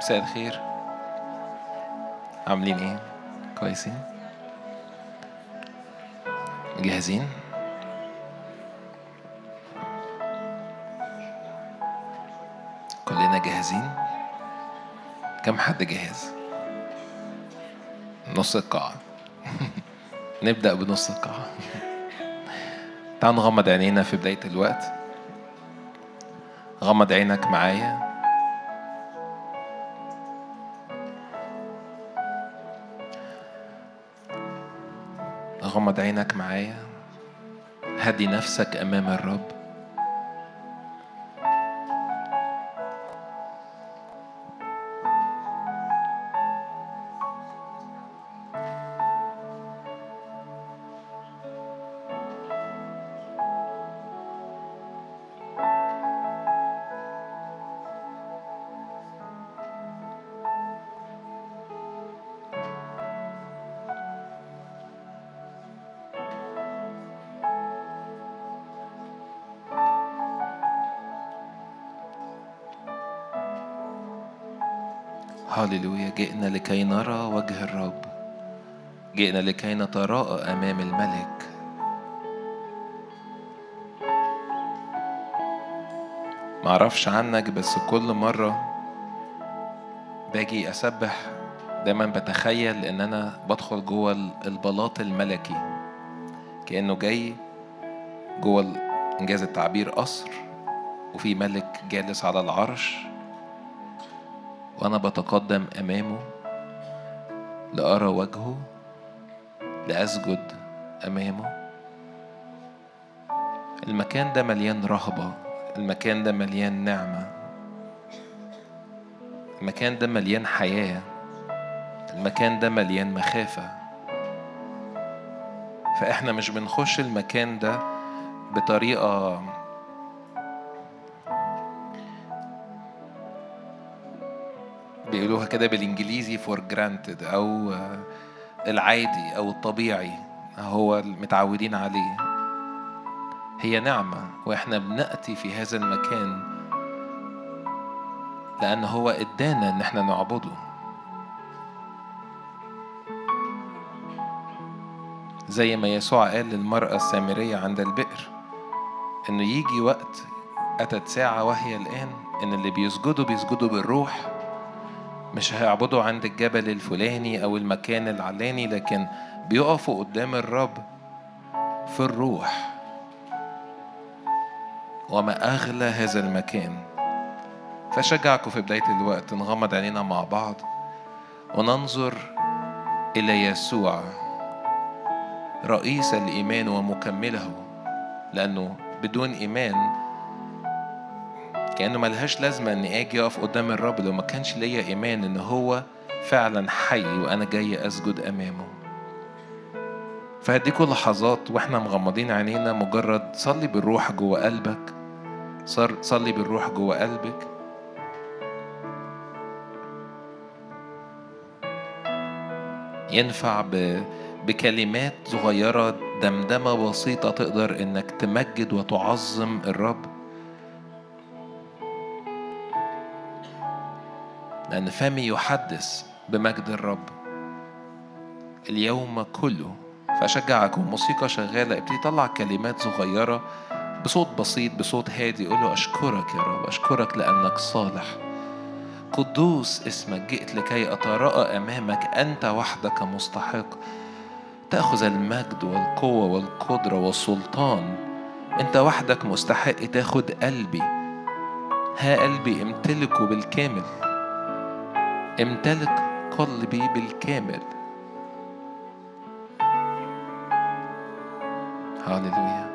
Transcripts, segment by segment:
مساء الخير. عاملين إيه؟ كويسين؟ جاهزين؟ كلنا جاهزين؟ كم حد جاهز؟ نص القاعة. نبدأ بنص القاعة. تعال نغمض عينينا في بداية الوقت. غمض عينك معايا. غمض عينك معايا. هدي نفسك أمام الرب. جئنا لكي نرى وجه الرب. جئنا لكي نتراءى أمام الملك. معرفش عنك بس كل مرة باجي أسبح دايما بتخيل إن أنا بدخل جوه البلاط الملكي. كأنه جاي جوه إنجاز التعبير قصر وفي ملك جالس على العرش. وأنا بتقدم أمامه لأرى وجهه لأسجد أمامه. المكان ده مليان رهبة المكان ده مليان نعمة المكان ده مليان حياة المكان ده مليان مخافة. فإحنا مش بنخش المكان ده بطريقة بيقولوها كده بالإنجليزي for granted أو آه، العادي أو الطبيعي هو المتعودين عليه. هي نعمة وإحنا بنأتي في هذا المكان لأن هو إدانا إن إحنا نعبده. زي ما يسوع قال للمرأة السامرية عند البئر إنه يجي وقت أتت ساعة وهي الآن إن اللي بيسجدوا بيسجدوا بالروح مش هيعبدوا عند الجبل الفلاني أو المكان العلاني لكن بيقفوا قدام الرب في الروح. وما أغلى هذا المكان. فشجعكم في بداية الوقت نغمض عينينا مع بعض وننظر إلى يسوع رئيس الإيمان ومكمله لأنه بدون إيمان كأنه ملهاش لازمة إني أجي أقف قدام الرب لو ما كانش ليا إيمان إن هو فعلا حي وأنا جاي أسجد أمامه. فهديكوا لحظات وإحنا مغمضين عينينا مجرد صلي بالروح جوه قلبك. صلي بالروح جوه قلبك. ينفع ب... بكلمات صغيرة دمدمة بسيطة تقدر إنك تمجد وتعظم الرب. لأن فمي يحدث بمجد الرب اليوم كله. فأشجعك والموسيقى شغالة ابتدي طلع كلمات صغيرة بصوت بسيط بصوت هادي. قول له أشكرك يا رب أشكرك لأنك صالح. قدوس اسمك جئت لكي أتراءى أمامك. أنت وحدك مستحق. تأخذ المجد والقوة والقدرة والسلطان. أنت وحدك مستحق تاخد قلبي. ها قلبي امتلكه بالكامل. امتلك قلبي بالكامل. هاليلويا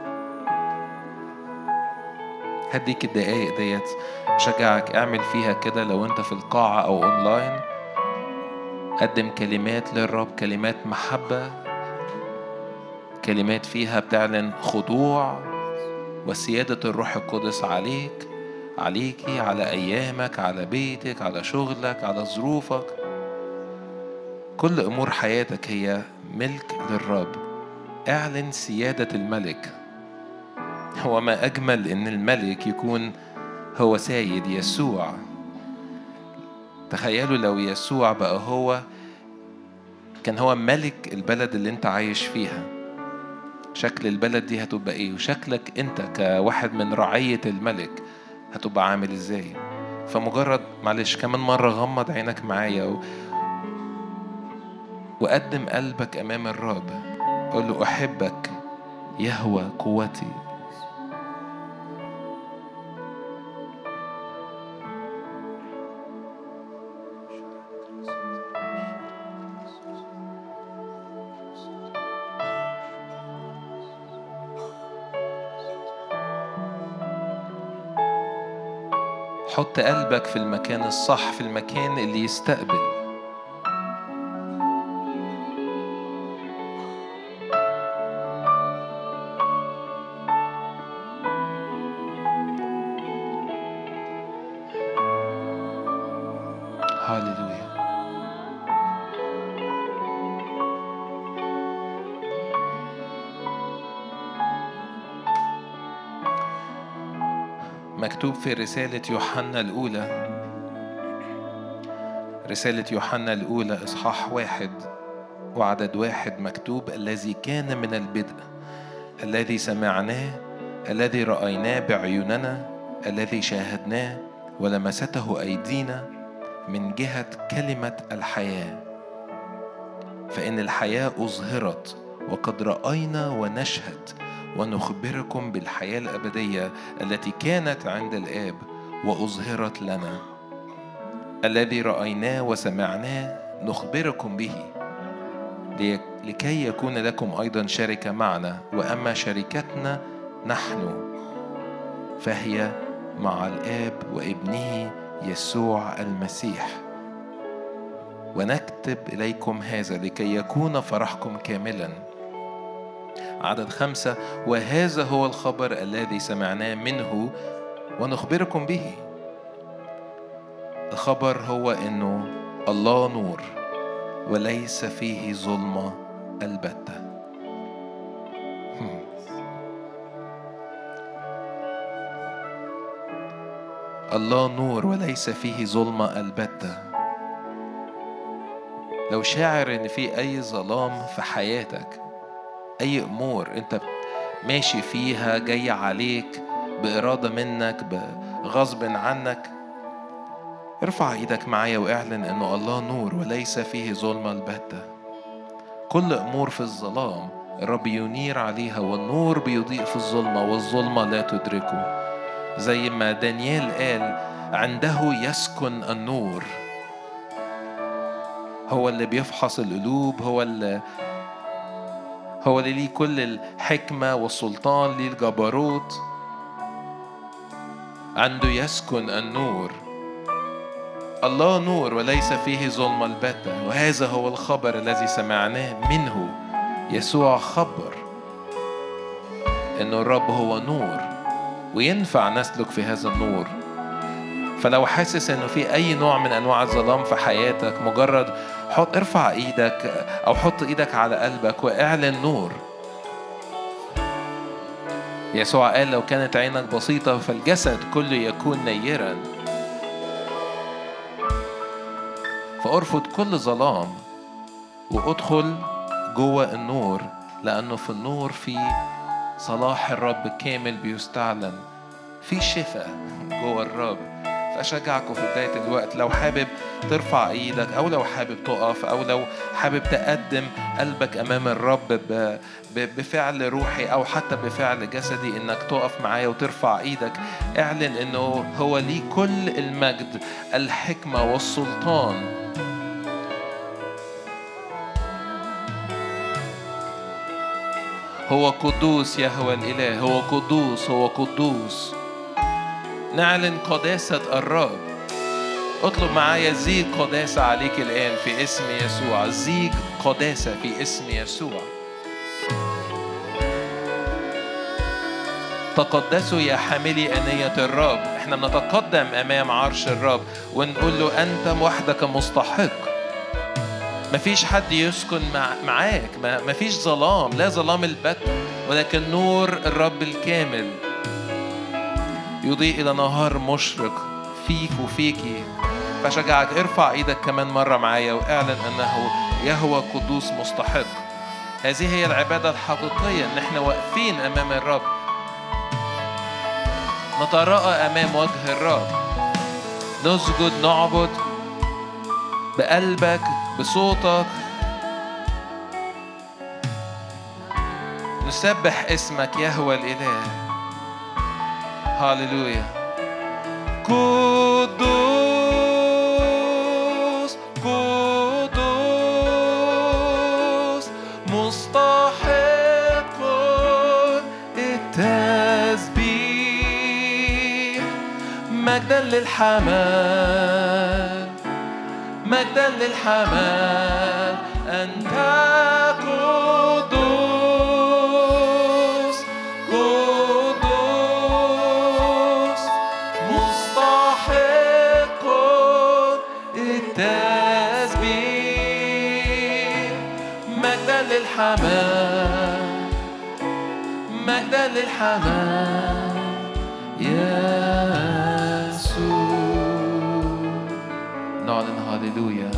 هديك الدقايق ديت شجعك اعمل فيها كده لو انت في القاعة أو اونلاين. قدم كلمات للرب كلمات محبة كلمات فيها بتعلن خضوع وسيادة الروح القدس عليك. عليكي على أيامك على بيتك على شغلك على ظروفك. كل أمور حياتك هي ملك للرب. اعلن سيادة الملك. هو ما أجمل إن الملك يكون هو سيد يسوع. تخيلوا لو يسوع بقى هو كان هو ملك البلد اللي أنت عايش فيها. شكل البلد دي هتبقى إيه؟ وشكلك أنت كواحد من رعية الملك. هتبقى عامل إزاي. فمجرد معلش كمان مرة غمض عينك معايا و... وقدم قلبك أمام الرب. قول له أحبك يهوى قوتي. حط قلبك في المكان الصح في المكان اللي يستقبل. في رسالة يوحنا الأولى. رسالة يوحنا الأولى إصحاح واحد وعدد واحد مكتوب الذي كان من البدء الذي سمعناه الذي رأيناه بعيوننا الذي شاهدناه ولمسته أيدينا من جهة كلمة الحياة. فإن الحياة أظهرت وقد رأينا ونشهد ونخبركم بالحياة الأبدية التي كانت عند الآب وأظهرت لنا. الذي رأيناه وسمعناه نخبركم به. لكي يكون لكم أيضا شركة معنا. وأما شركتنا نحن فهي مع الآب وابنه يسوع المسيح. ونكتب إليكم هذا لكي يكون فرحكم كاملا. عدد خمسة وهذا هو الخبر الذي سمعناه منه ونخبركم به. الخبر هو انه الله نور وليس فيه ظلمة البتة. الله نور وليس فيه ظلمة البتة. لو شاعر ان في أي ظلام في حياتك أي أمور أنت ماشي فيها جاية عليك بإرادة منك بغصب عنك. ارفع إيدك معايا وإعلن إنه الله نور وليس فيه ظلمة البتة. كل أمور في الظلام الرب ينير عليها والنور بيضيء في الظلمة والظلمة لا تدركه. زي ما دانيال قال عنده يسكن النور. هو اللي بيفحص القلوب هو اللي هو اللي ليه كل الحكمة والسلطان ليه الجبروت. عنده يسكن النور. الله نور وليس فيه ظلم البتة. وهذا هو الخبر الذي سمعناه منه يسوع خبر. أن الرب هو نور وينفع نسلك في هذا النور. فلو حاسس إنه في أي نوع من أنواع الظلام في حياتك مجرد حط ارفع إيدك أو حط إيدك على قلبك واعلن نور. يسوع قال لو كانت عينك بسيطة فالجسد كله يكون نيرا. فأرفض كل ظلام وأدخل جوه النور لأنه في النور في صلاح الرب كامل بيستعلن. في شفاء جوه الرب. فأشجعكم في بداية الوقت لو حابب ترفع إيدك أو لو حابب تقف أو لو حابب تقدم قلبك أمام الرب بفعل روحي أو حتى بفعل جسدي إنك تقف معايا وترفع إيدك اعلن إنه هو ليه كل المجد الحكمة والسلطان. هو قدوس يهوى الإله هو قدوس هو قدوس. نعلن قداسة الرب. اطلب معايا زيج قداسة عليك الآن في اسم يسوع. زيج قداسة في اسم يسوع. تقدسوا يا حاملي أنية الرب. إحنا بنتقدم أمام عرش الرب ونقول له أنت وحدك مستحق. مفيش حد يسكن مع معاك. مفيش ظلام. لا ظلام البت ولكن نور الرب الكامل. يضيء إلى نهار مشرق. فيك وفيكي فشجعك ارفع إيدك كمان مرة معايا واعلن أنه يهوى قدوس مستحق. هذه هي العبادة الحقيقية. ان إحنا واقفين أمام الرب. نتراءى أمام وجه الرب. نسجد نعبد بقلبك بصوتك. نسبح اسمك يهوى الإله. هاليلويا قدوس قدوس مستحق التسبيح مجدا للحمام مجدا للحمام أنت للحمام. مجدا للحمام. يسوع. نعلن هاليلويا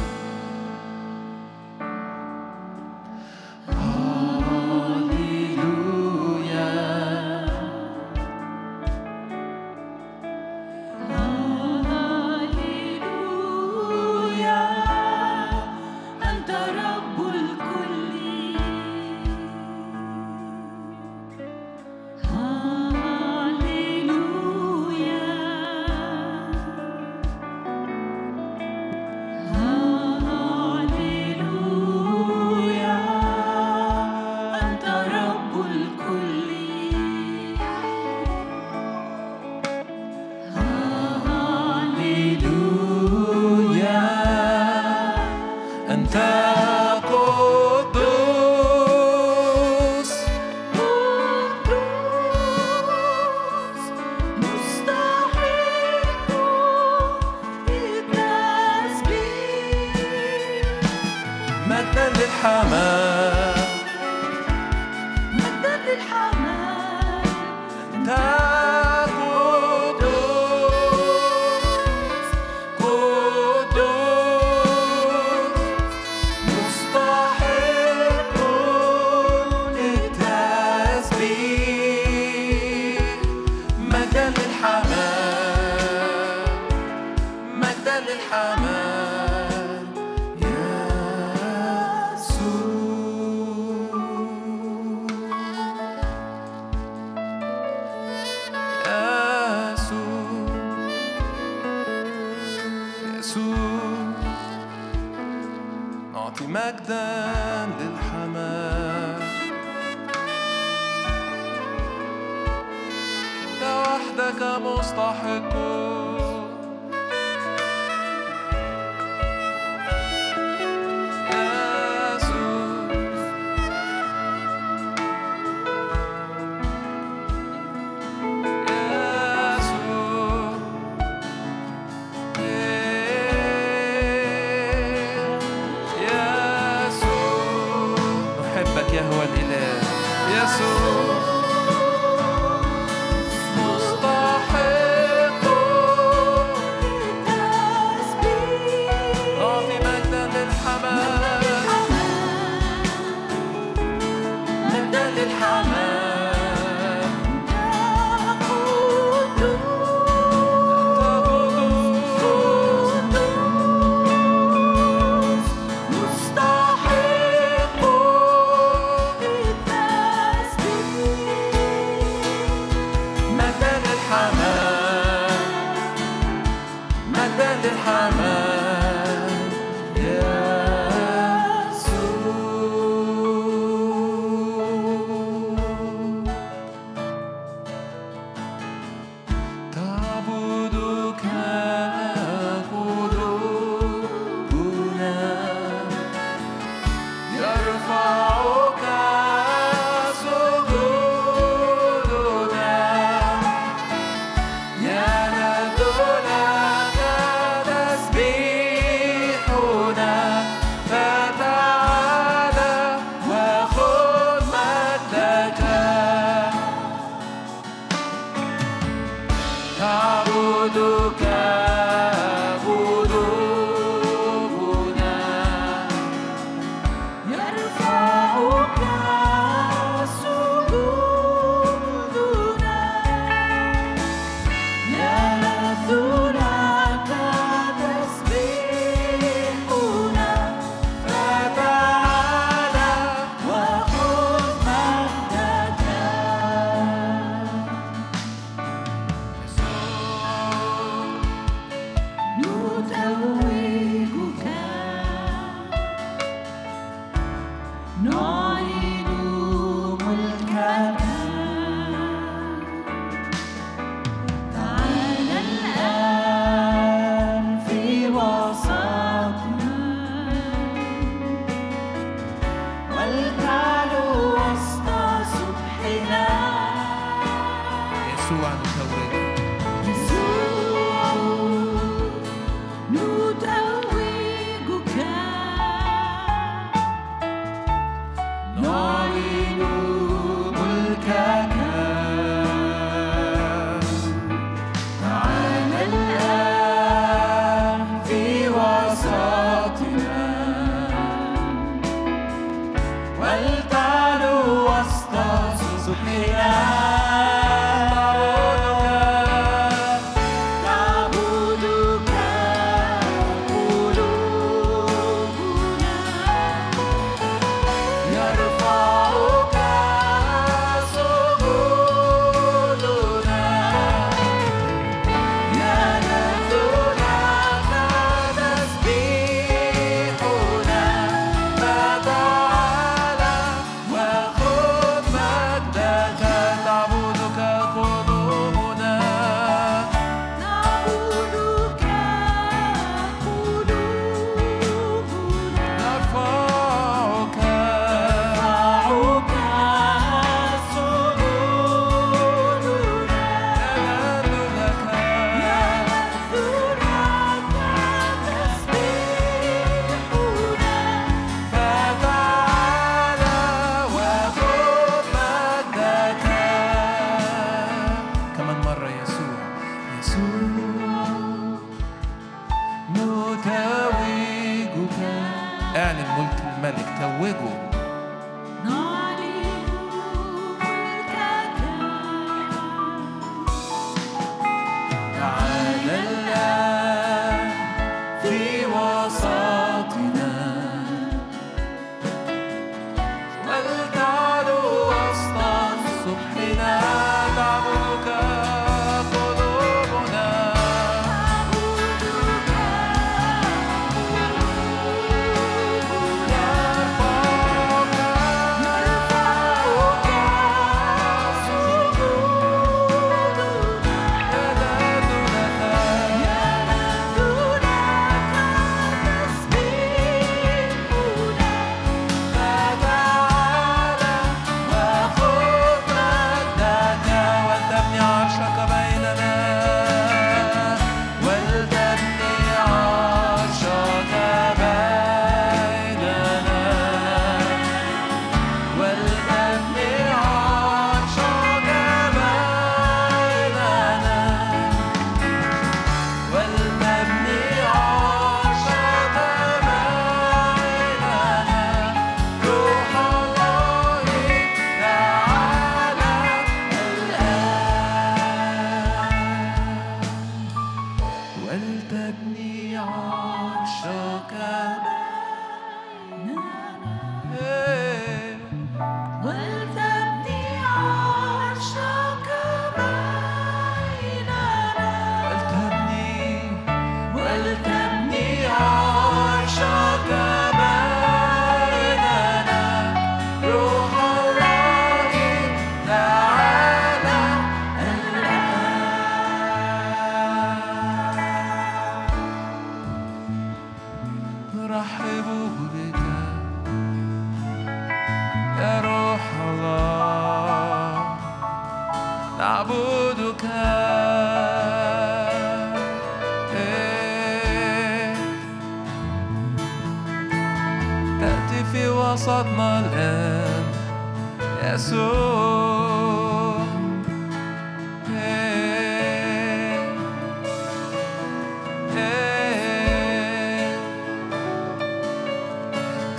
No.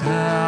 how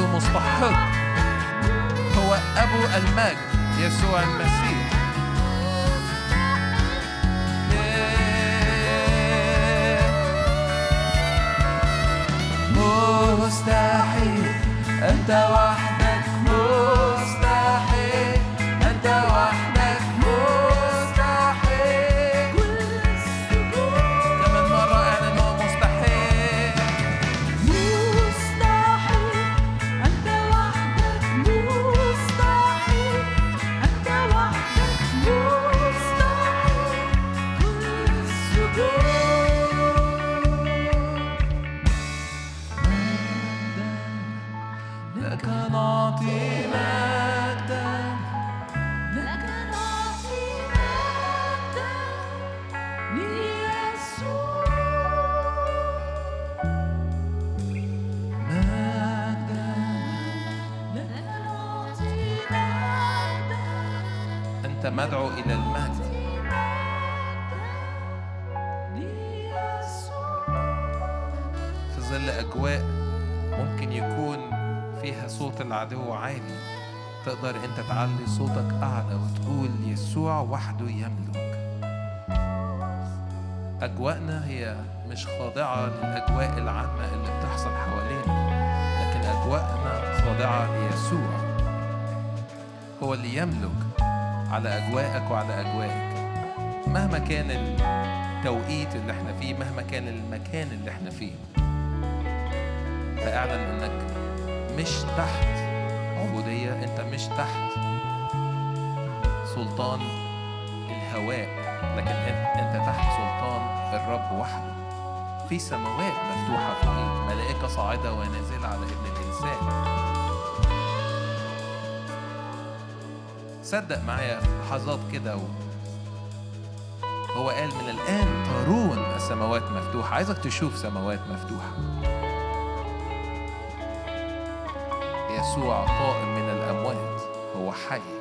وحده مستحق. هو أبو المجد يسوع المسيح. مستحيل أنت وحدك. مستحيل مدعو إلى المجد في ظل أجواء ممكن يكون فيها صوت العدو عالي تقدر أنت تعلي صوتك أعلى وتقول يسوع وحده يملك. أجواءنا هي مش خاضعة للأجواء العامة اللي بتحصل حوالينا لكن أجواءنا خاضعة ليسوع. هو اللي يملك. على أجواءك وعلى أجواءك مهما كان التوقيت اللي إحنا فيه مهما كان المكان اللي إحنا فيه فاعلن إنك مش تحت عبودية أنت مش تحت سلطان الهواء لكن أنت تحت سلطان الرب وحده. في سماوات مفتوحة فوقيك ملائكة صاعدة ونازلة على ابن الإنسان. صدق معايا لحظات كده و... هو قال من الآن ترون السماوات مفتوحة. عايزك تشوف سماوات مفتوحة. يسوع قائم من الأموات. هو حي.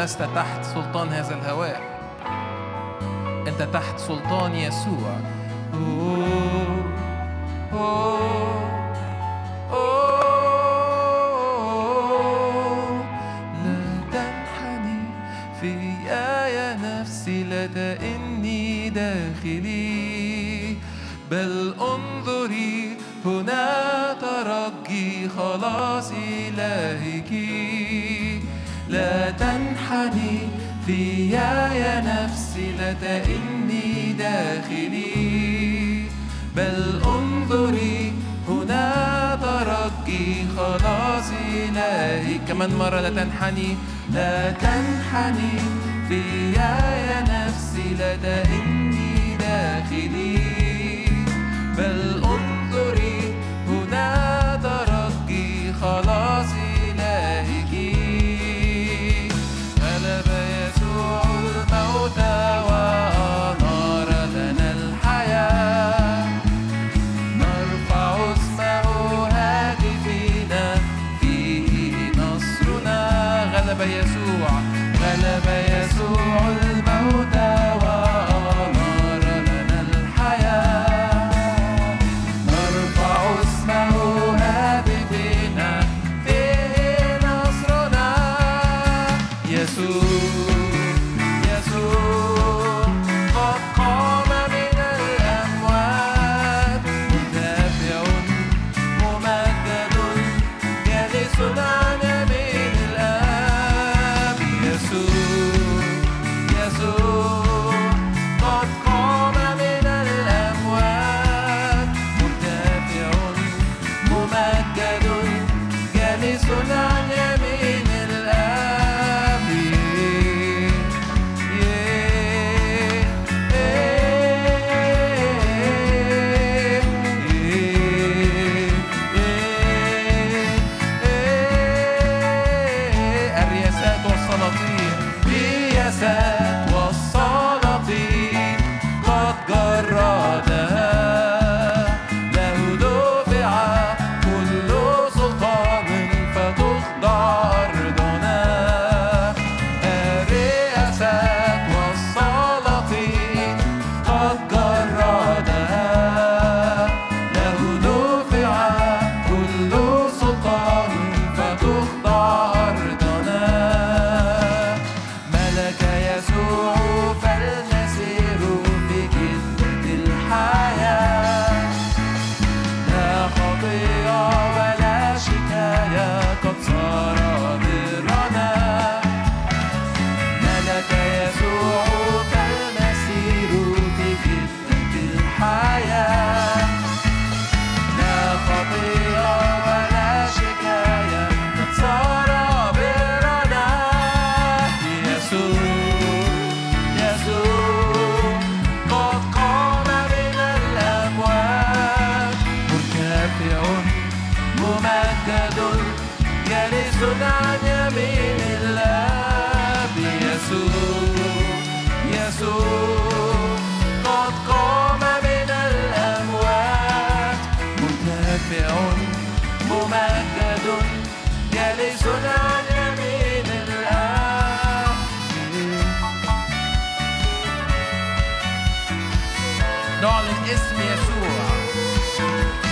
لست تحت سلطان هذا الهواء. أنت تحت سلطان يسوع. كمان مرة لا تنحني لا تنحني فيا يا نفسي لا تئني داخلي. بل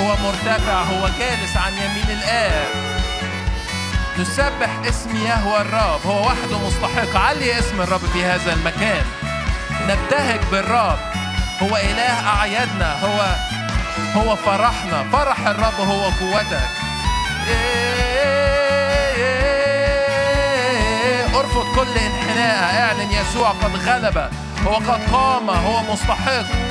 هو مرتفع هو جالس عن يمين الآب. نسبح اسم يهوى الرب هو وحده مستحق. علي اسم الرب في هذا المكان. نبتهج بالرب هو إله أعيادنا هو هو فرحنا. فرح الرب هو قوتك. ارفض كل انحناء اعلن يسوع قد غلب. هو قد قام هو مستحق.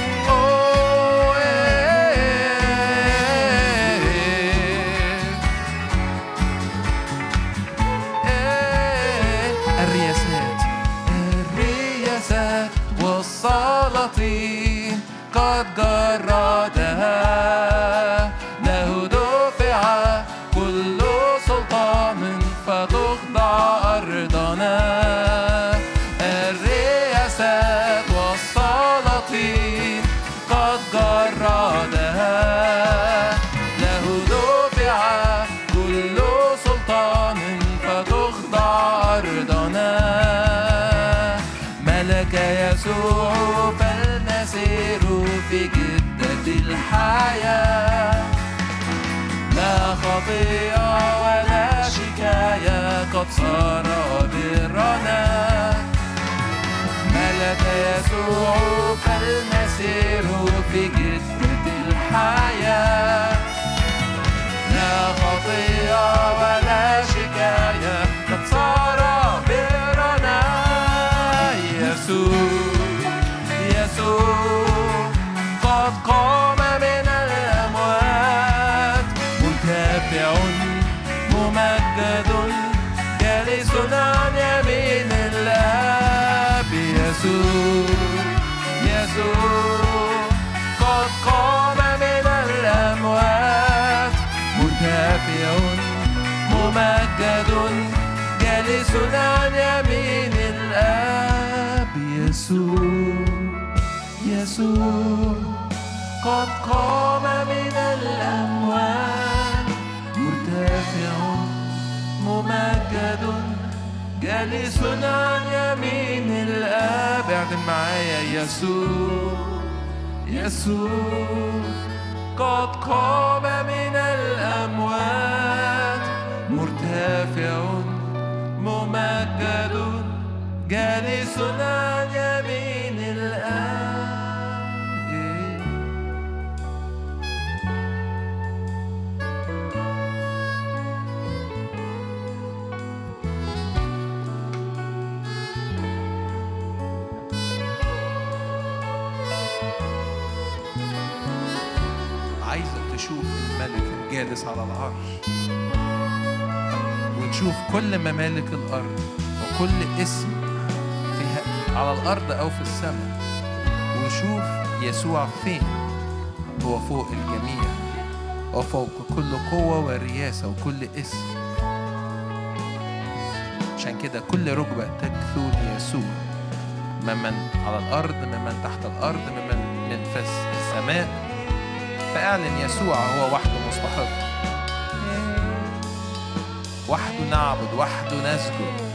والسلاطين قد جردها. يسوع فلنسير في جدة الحياة. جالس عن يمين الآب يسوع يسوع. قد قام من الأموات مرتفع ممجد. جالس عن يمين الآب اعلن معايا. يسوع يسوع. قد قام من الأموات مرتفع. جالس عن يمين الآب. عايزك تشوف الملك الجالس على العرش وتشوف كل ممالك الأرض وكل اسم على الأرض أو في السماء وشوف يسوع فين. هو فوق الجميع وفوق كل قوة ورياسة وكل اسم. عشان كده كل ركبة تكثر يسوع ممن على الأرض ممن تحت الأرض ممن من فس السماء. فاعلن يسوع هو وحده مستحق. وحده نعبد وحده نسجد.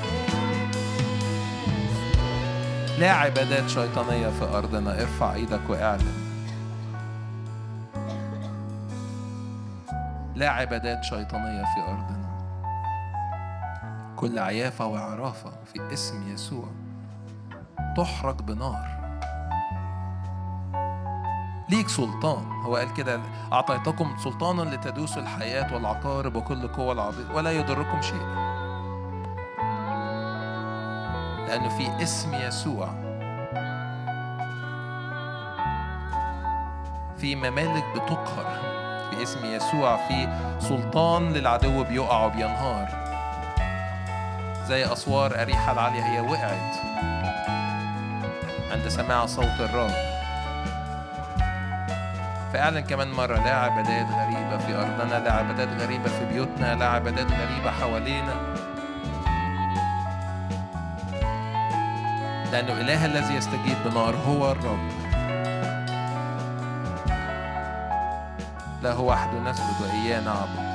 لا عبادات شيطانية في أرضنا. ارفع إيدك واعلن. لا عبادات شيطانية في أرضنا. كل عيافة وعرافة في اسم يسوع تحرق بنار. ليك سلطان. هو قال كده أعطيتكم سلطانا لتدوسوا الحياة والعقارب وكل قوة العبيد ولا يضركم شيء. لأنه في اسم يسوع. في ممالك بتقهر. في اسم يسوع في سلطان للعدو بيقع وبينهار. زي أسوار أريحة العالية هي وقعت. عند سماع صوت الرب. فاعلن كمان مرة لا عبادات غريبة في أرضنا لا عبادات غريبة في بيوتنا لا عبادات غريبة حوالينا. لأنه إله الذي يستجيب بنار هو الرب. له وحده نسجد وإياه نعبد.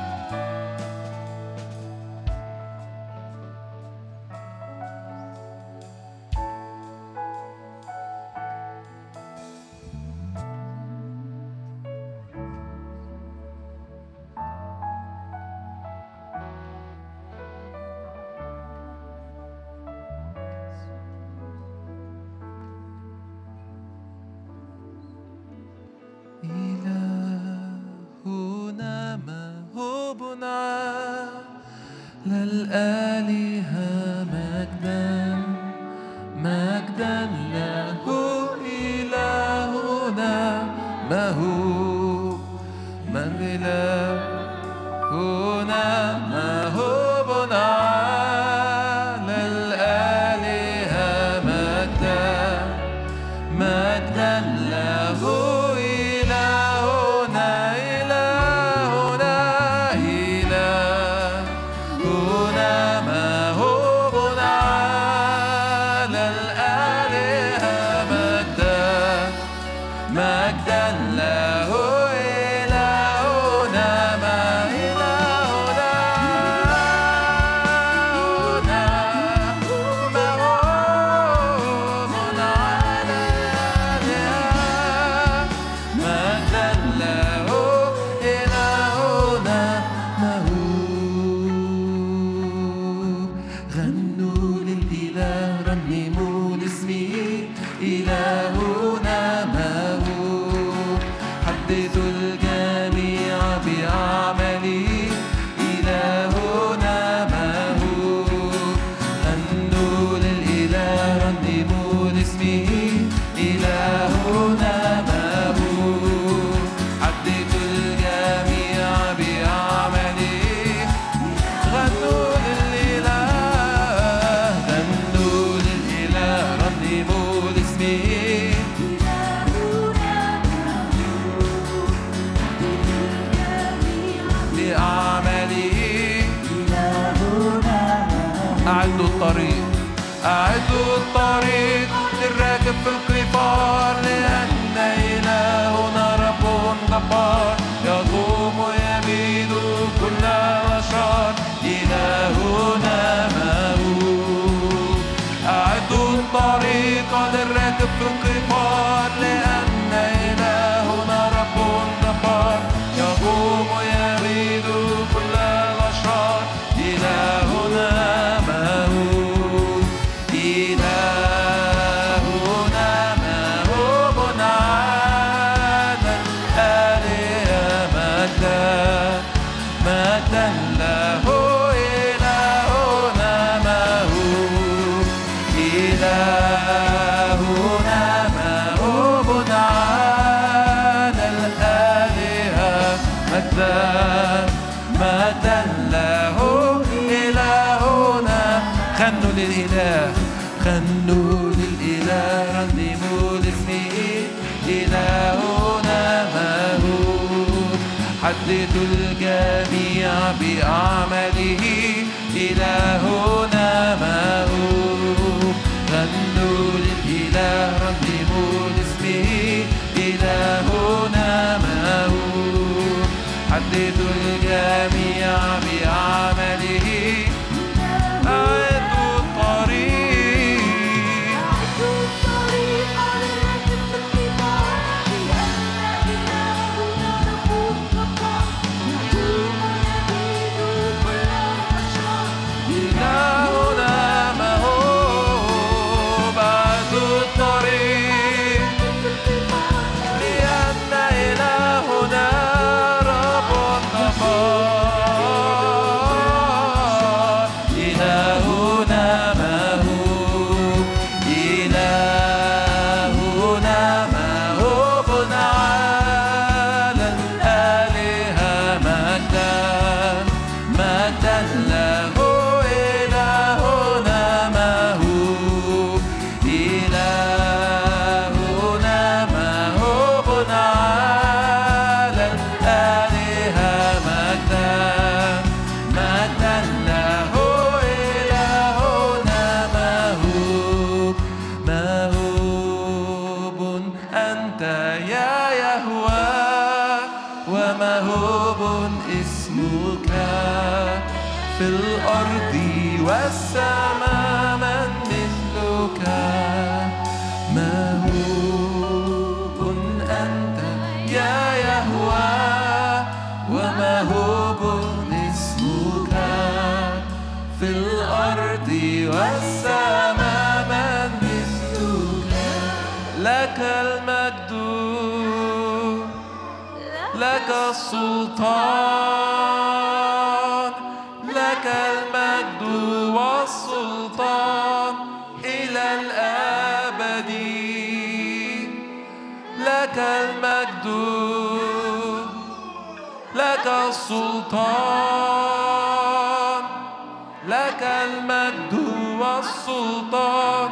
السلطان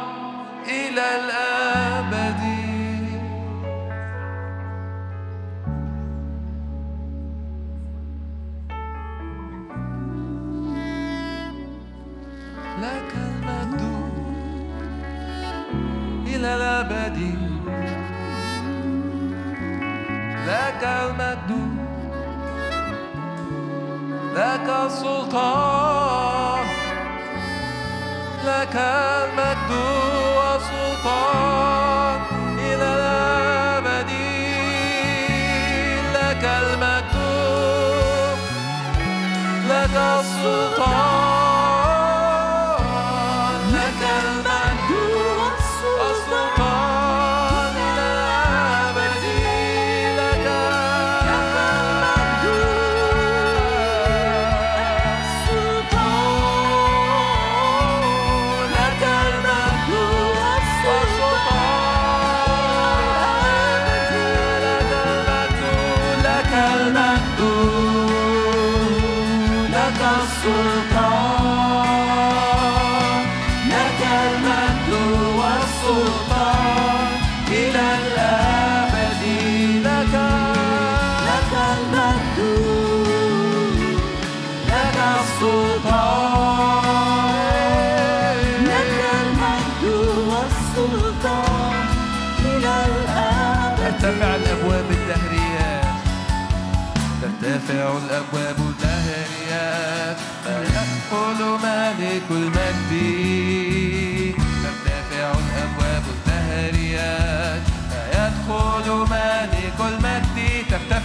إلى الأبد. لك المجد إلى الأبد. لك المجد لك السلطان لك المجد والسلطان إلى الأبد لك المجد لك السلطان.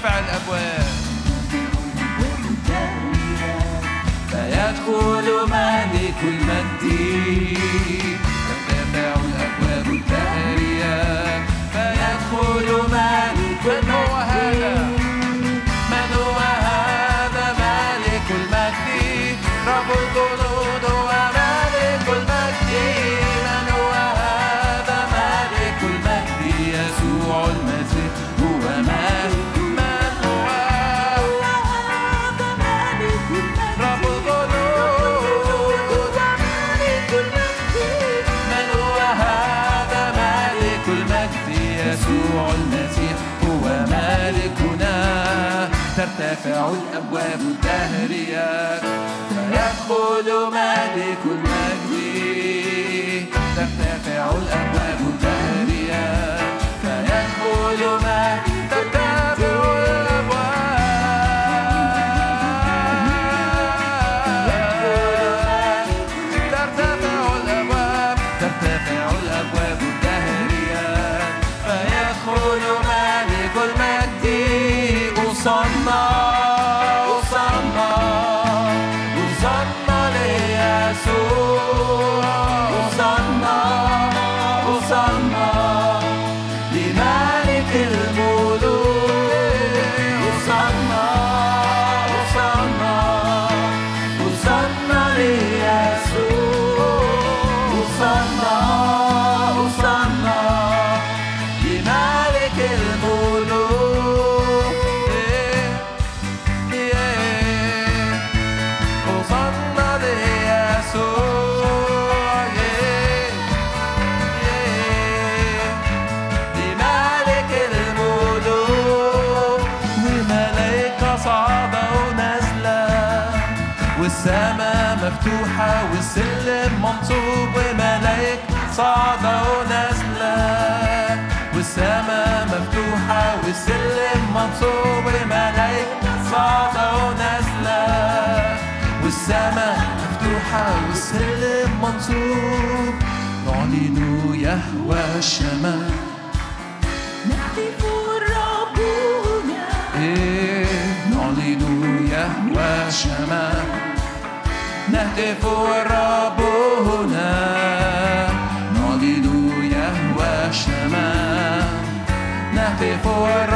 رافع الأبواب. فيدخل ملك المدين ترتفع الأبواب الدهرية فيدخل مالك المجد. تدافع الأبواب منصوب نعلن يهوى الشمال نهتف ربنا إيه نعلن يهوى الشمال نهتف الرب هنا نعلن يهوى الشمال نهتف الرب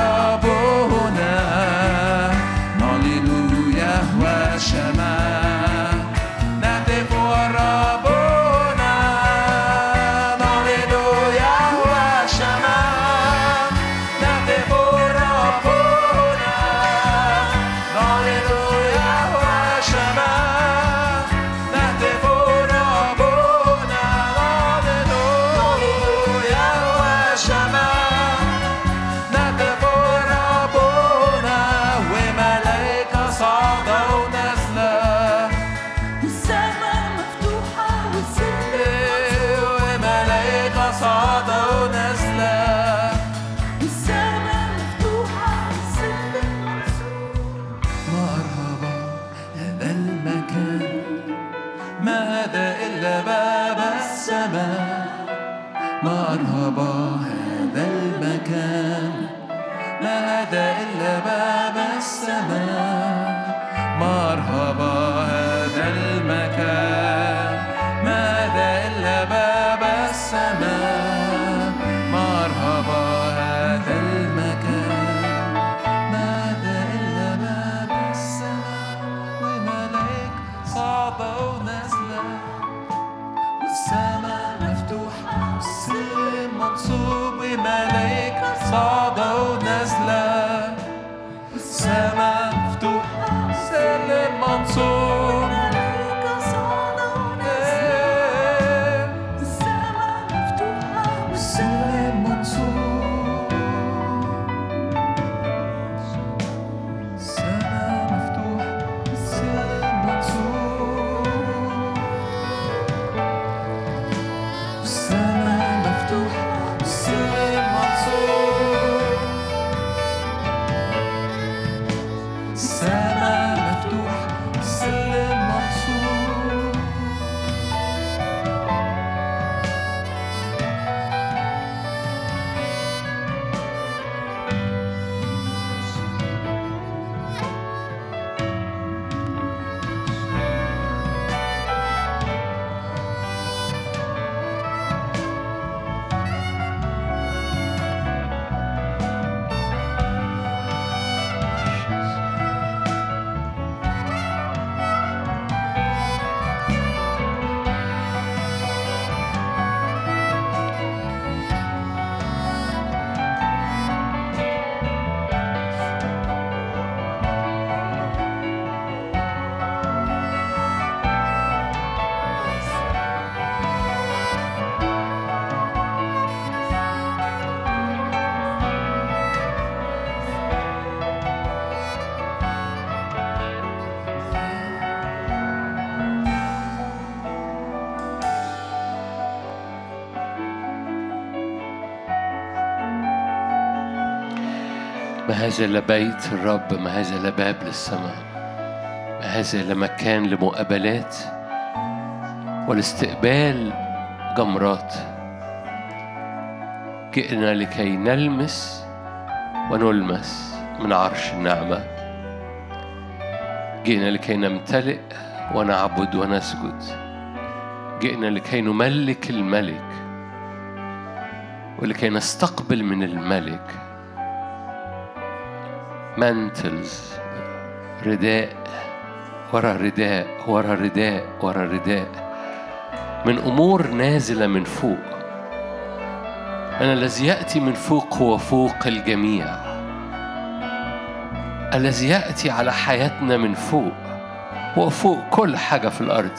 ما هذا إلا بيت الرب ما هذا إلا باب للسماء ما هذا إلا مكان لمقابلات والاستقبال جمرات. جئنا لكي نلمس ونلمس من عرش النعمة. جئنا لكي نمتلئ ونعبد ونسجد. جئنا لكي نملك الملك ولكي نستقبل من الملك. مانتلز رداء ورا رداء ورا رداء ورا رداء من أمور نازلة من فوق. أنا الذي يأتي من فوق هو فوق الجميع. الذي يأتي على حياتنا من فوق. هو فوق كل حاجة في الأرض.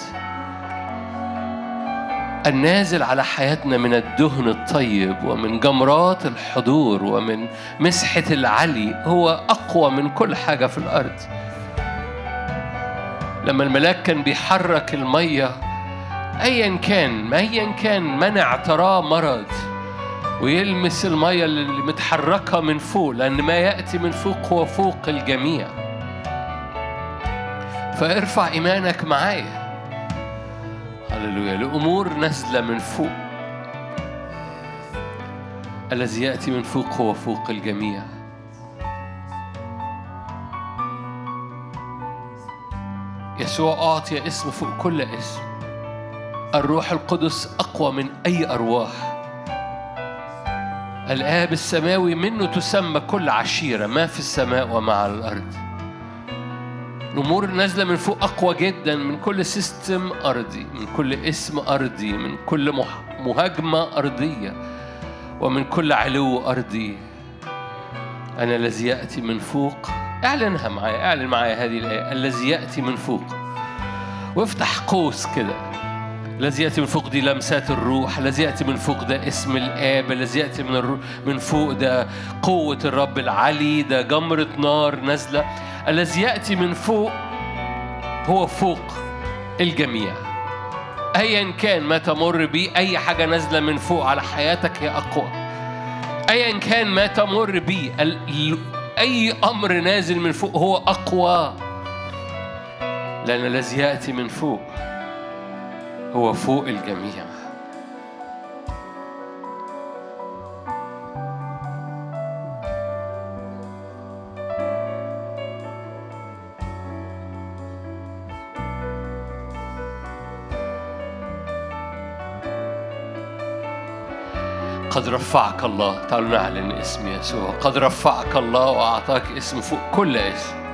النازل على حياتنا من الدهن الطيب ومن جمرات الحضور ومن مسحة العلي هو أقوى من كل حاجة في الأرض. لما الملاك كان بيحرك المية أيا كان أيا كان منع تراه مرض ويلمس المية اللي متحركة من فوق لأن ما يأتي من فوق هو فوق الجميع. فارفع إيمانك معايا. هللويا. لأمور نازلة من فوق. الذي يأتي من فوق هو فوق الجميع. يسوع أعطي اسم فوق كل اسم. الروح القدس أقوى من أي أرواح. الآب السماوي منه تسمى كل عشيرة ما في السماء وما على الأرض. الأمور النازلة من فوق أقوى جدا من كل سيستم أرضي من كل اسم أرضي من كل مهاجمة أرضية ومن كل علو أرضي. أنا الذي يأتي من فوق. أعلنها معايا أعلن معايا هذه الآية. الذي يأتي من فوق. وافتح قوس كده. الذي يأتي من فوق دي لمسات الروح. الذي يأتي من فوق ده اسم الآب. الذي يأتي من من فوق ده قوة الرب العلي. ده جمرة نار نازلة. الذي يأتي من فوق هو فوق الجميع. أيا كان ما تمر بيه أي حاجة نازلة من فوق على حياتك هي أقوى. أيا كان ما تمر ال- أي أمر نازل من فوق هو أقوى. لأن الذي يأتي من فوق هو فوق الجميع. قد رفعك الله. تعالوا نعلن اسم يسوع. قد رفعك الله وأعطاك اسم فوق كل اسم.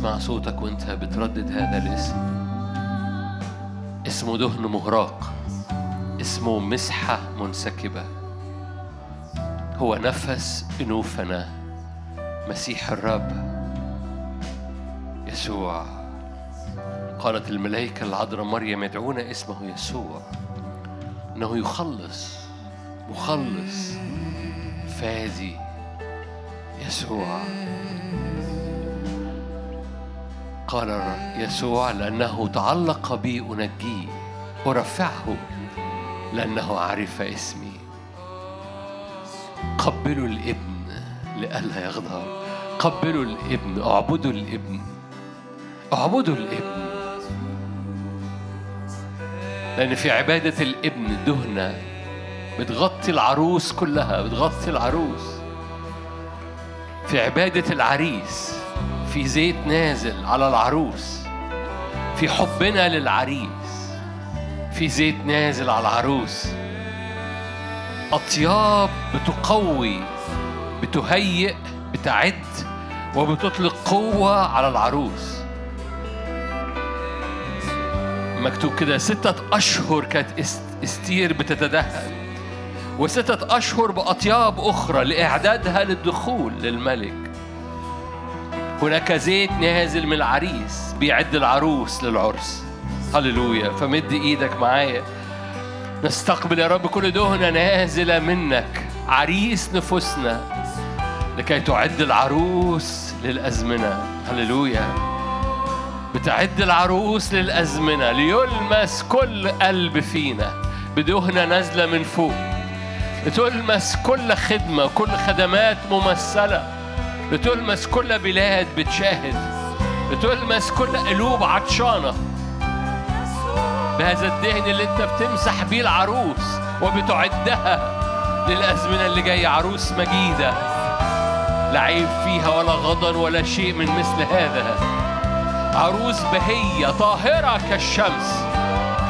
تسمع صوتك وانت بتردد هذا الاسم. اسمه دهن مهراق. اسمه مسحة منسكبة. هو نفس أنوفنا مسيح الرب. يسوع. قالت الملائكة العذراء مريم يدعون اسمه يسوع. إنه يخلص. مخلص. فادي يسوع. قال يسوع لأنه تعلق بي أنجيه أرفعه لأنه عرف اسمي. قبلوا الابن لئلا يغضب قبلوا الابن اعبدوا الابن. اعبدوا الابن. لأن في عبادة الابن دهنة بتغطي العروس كلها بتغطي العروس. في عبادة العريس. في زيت نازل على العروس في حبنا للعريس في زيت نازل على العروس. أطياب بتقوي بتهيئ بتعد وبتطلق قوة على العروس. مكتوب كده ستة أشهر كانت إست- إستير بتتدهن وستة أشهر بأطياب أخرى لإعدادها للدخول للملك. هناك زيت نازل من العريس بيعد العروس للعرس. هللويا. فمد إيدك معايا. نستقبل يا رب كل دهنة نازلة منك. عريس نفوسنا لكي تعد العروس للأزمنة. هللويا. بتعد العروس للأزمنة. ليلمس كل قلب فينا بدهنة نازلة من فوق. بتلمس كل خدمة كل خدمات ممثلة. بتلمس كل بلاد بتشاهد. بتلمس كل قلوب عطشانة. بهذا الدهن اللي انت بتمسح بيه العروس وبتعدها للأزمنة اللي جاية. عروس مجيدة. لا عيب فيها ولا غضن ولا شيء من مثل هذا. عروس بهية طاهرة كالشمس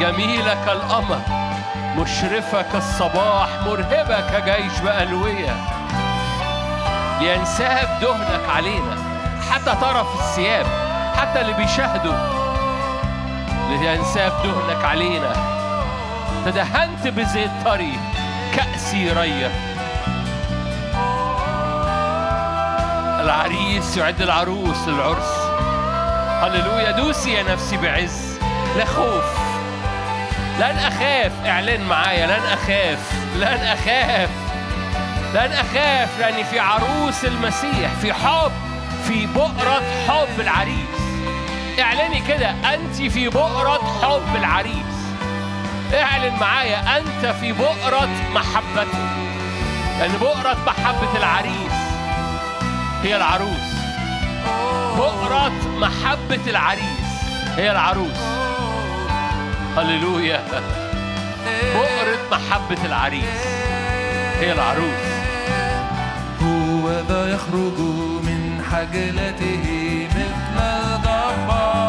جميلة كالقمر مشرفة كالصباح مرهبة كجيش بألوية لينساب دهنك علينا حتى طرف الثياب حتى اللي بيشاهدوا لينساب دهنك علينا. تدهنت بزيت طري كأسي رية العريس يعد العروس للعرس. هللويا دوسي يا نفسي بعز. لا خوف لن أخاف إعلن معايا لن أخاف لن أخاف. لن أخاف لأني في عروس المسيح في حب في بؤرة حب العريس. اعلني كده أنت في بؤرة حب العريس. اعلن معايا أنت في بؤرة محبته. لأن بؤرة محبة العريس هي العروس. بؤرة محبة العريس هي العروس. هللويا. بؤرة محبة العريس هي العروس. يخرج من حجلته مثل الجبار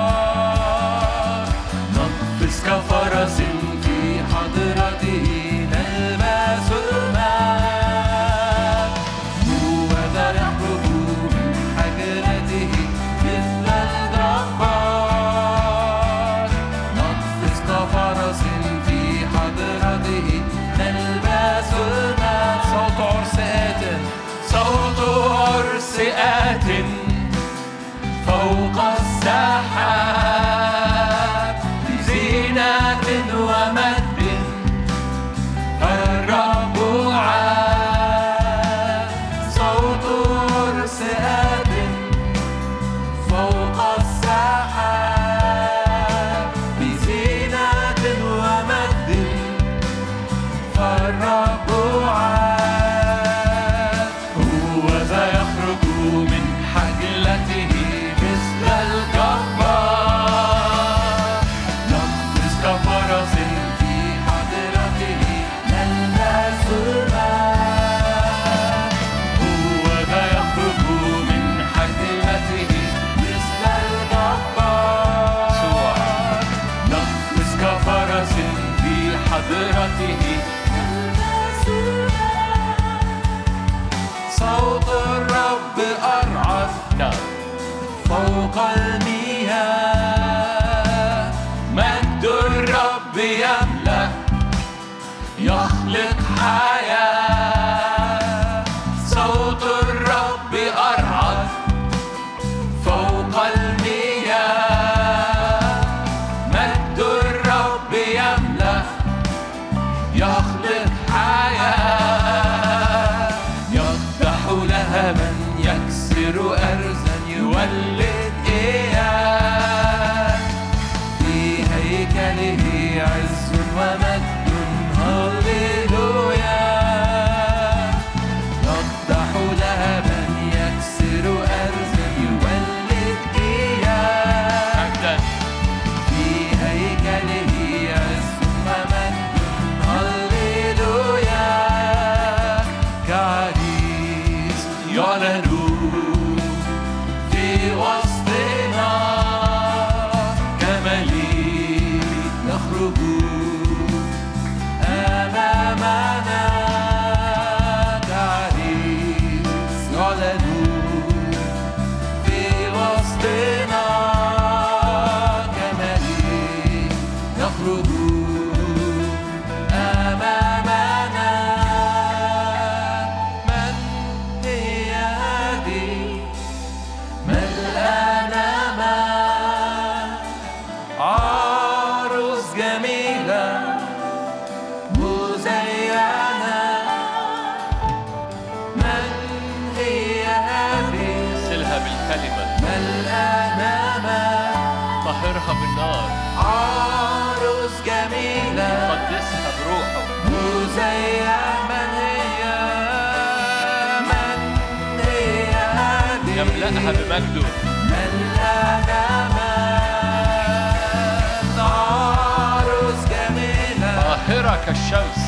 نقفز كفرس في حضرته. فوق مجده ملأنا ماء عروس جميلة طاهرة كالشمس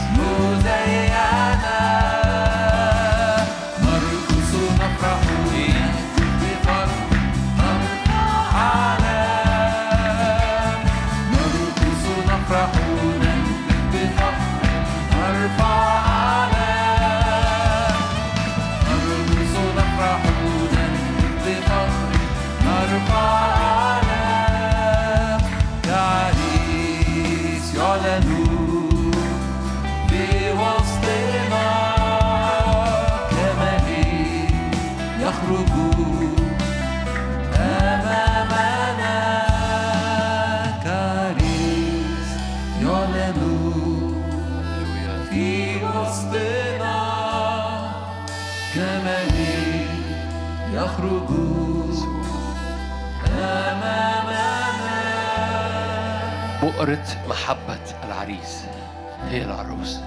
هي العروسة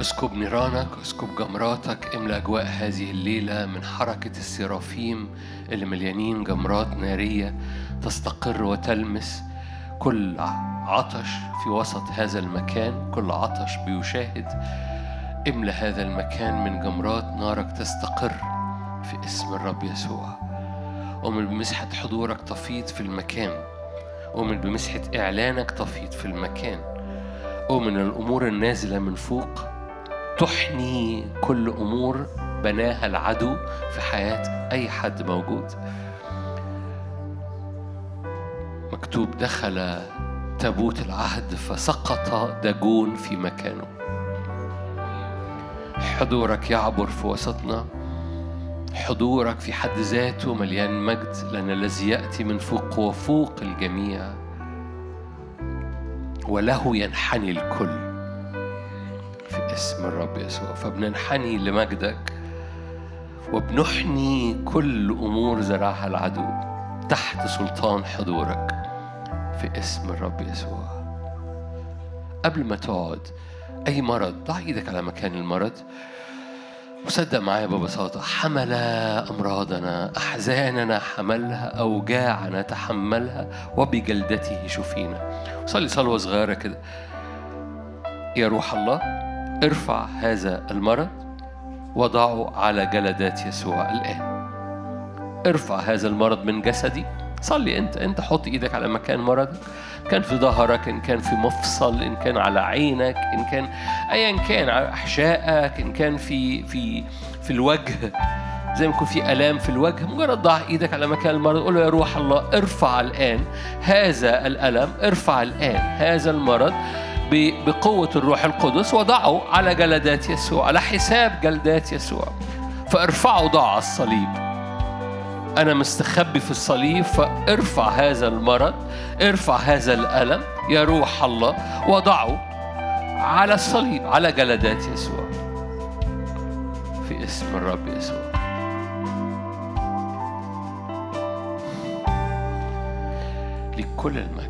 اسكب نيرانك اسكب جمراتك املأ أجواء هذه الليلة من حركة السرافيم اللي مليانين جمرات نارية تستقر وتلمس كل عطش في وسط هذا المكان كل عطش بيشاهد املأ هذا المكان من جمرات نارك تستقر في اسم الرب يسوع. ومن بمسحة حضورك تفيض في المكان. ومن بمسحة إعلانك تفيض في المكان. ومن الأمور النازلة من فوق تحني كل أمور بناها العدو في حياة أي حد موجود. مكتوب دخل تابوت العهد فسقط داجون في مكانه. حضورك يعبر في وسطنا حضورك في حد ذاته مليان مجد لأن الذي يأتي من فوق هو فوق الجميع. وله ينحني الكل في اسم الرب يسوع. فبننحني لمجدك وبنحني كل أمور زرعها العدو تحت سلطان حضورك في اسم الرب يسوع. قبل ما تقعد أي مرض؟ ضع إيدك على مكان المرض. وصدق معايا ببساطة حمل أمراضنا أحزاننا حملها أوجاعنا تحملها وبجلدته شفينا. صلي صلوة صغيرة كده. يا روح الله ارفع هذا المرض وضعه على جلدات يسوع الآن. ارفع هذا المرض من جسدي. صلي انت انت حط إيدك على مكان مرضك كان في ظهرك إن كان في مفصل إن كان على عينك إن كان ايا كان على أحشائك إن كان في في في الوجه زي ما يكون في آلام في الوجه مجرد ضع إيدك على مكان المرض قول له يا روح الله ارفع الآن هذا الألم ارفع الآن هذا المرض ب- بقوة الروح القدس وضعه على جلدات يسوع على حساب جلدات يسوع فارفعه ضع الصليب. أنا مستخبي في الصليب فارفع هذا المرض ارفع هذا الألم يا روح الله وضعه على الصليب على جلدات يسوع. في اسم الرب يسوع. لكل المجد.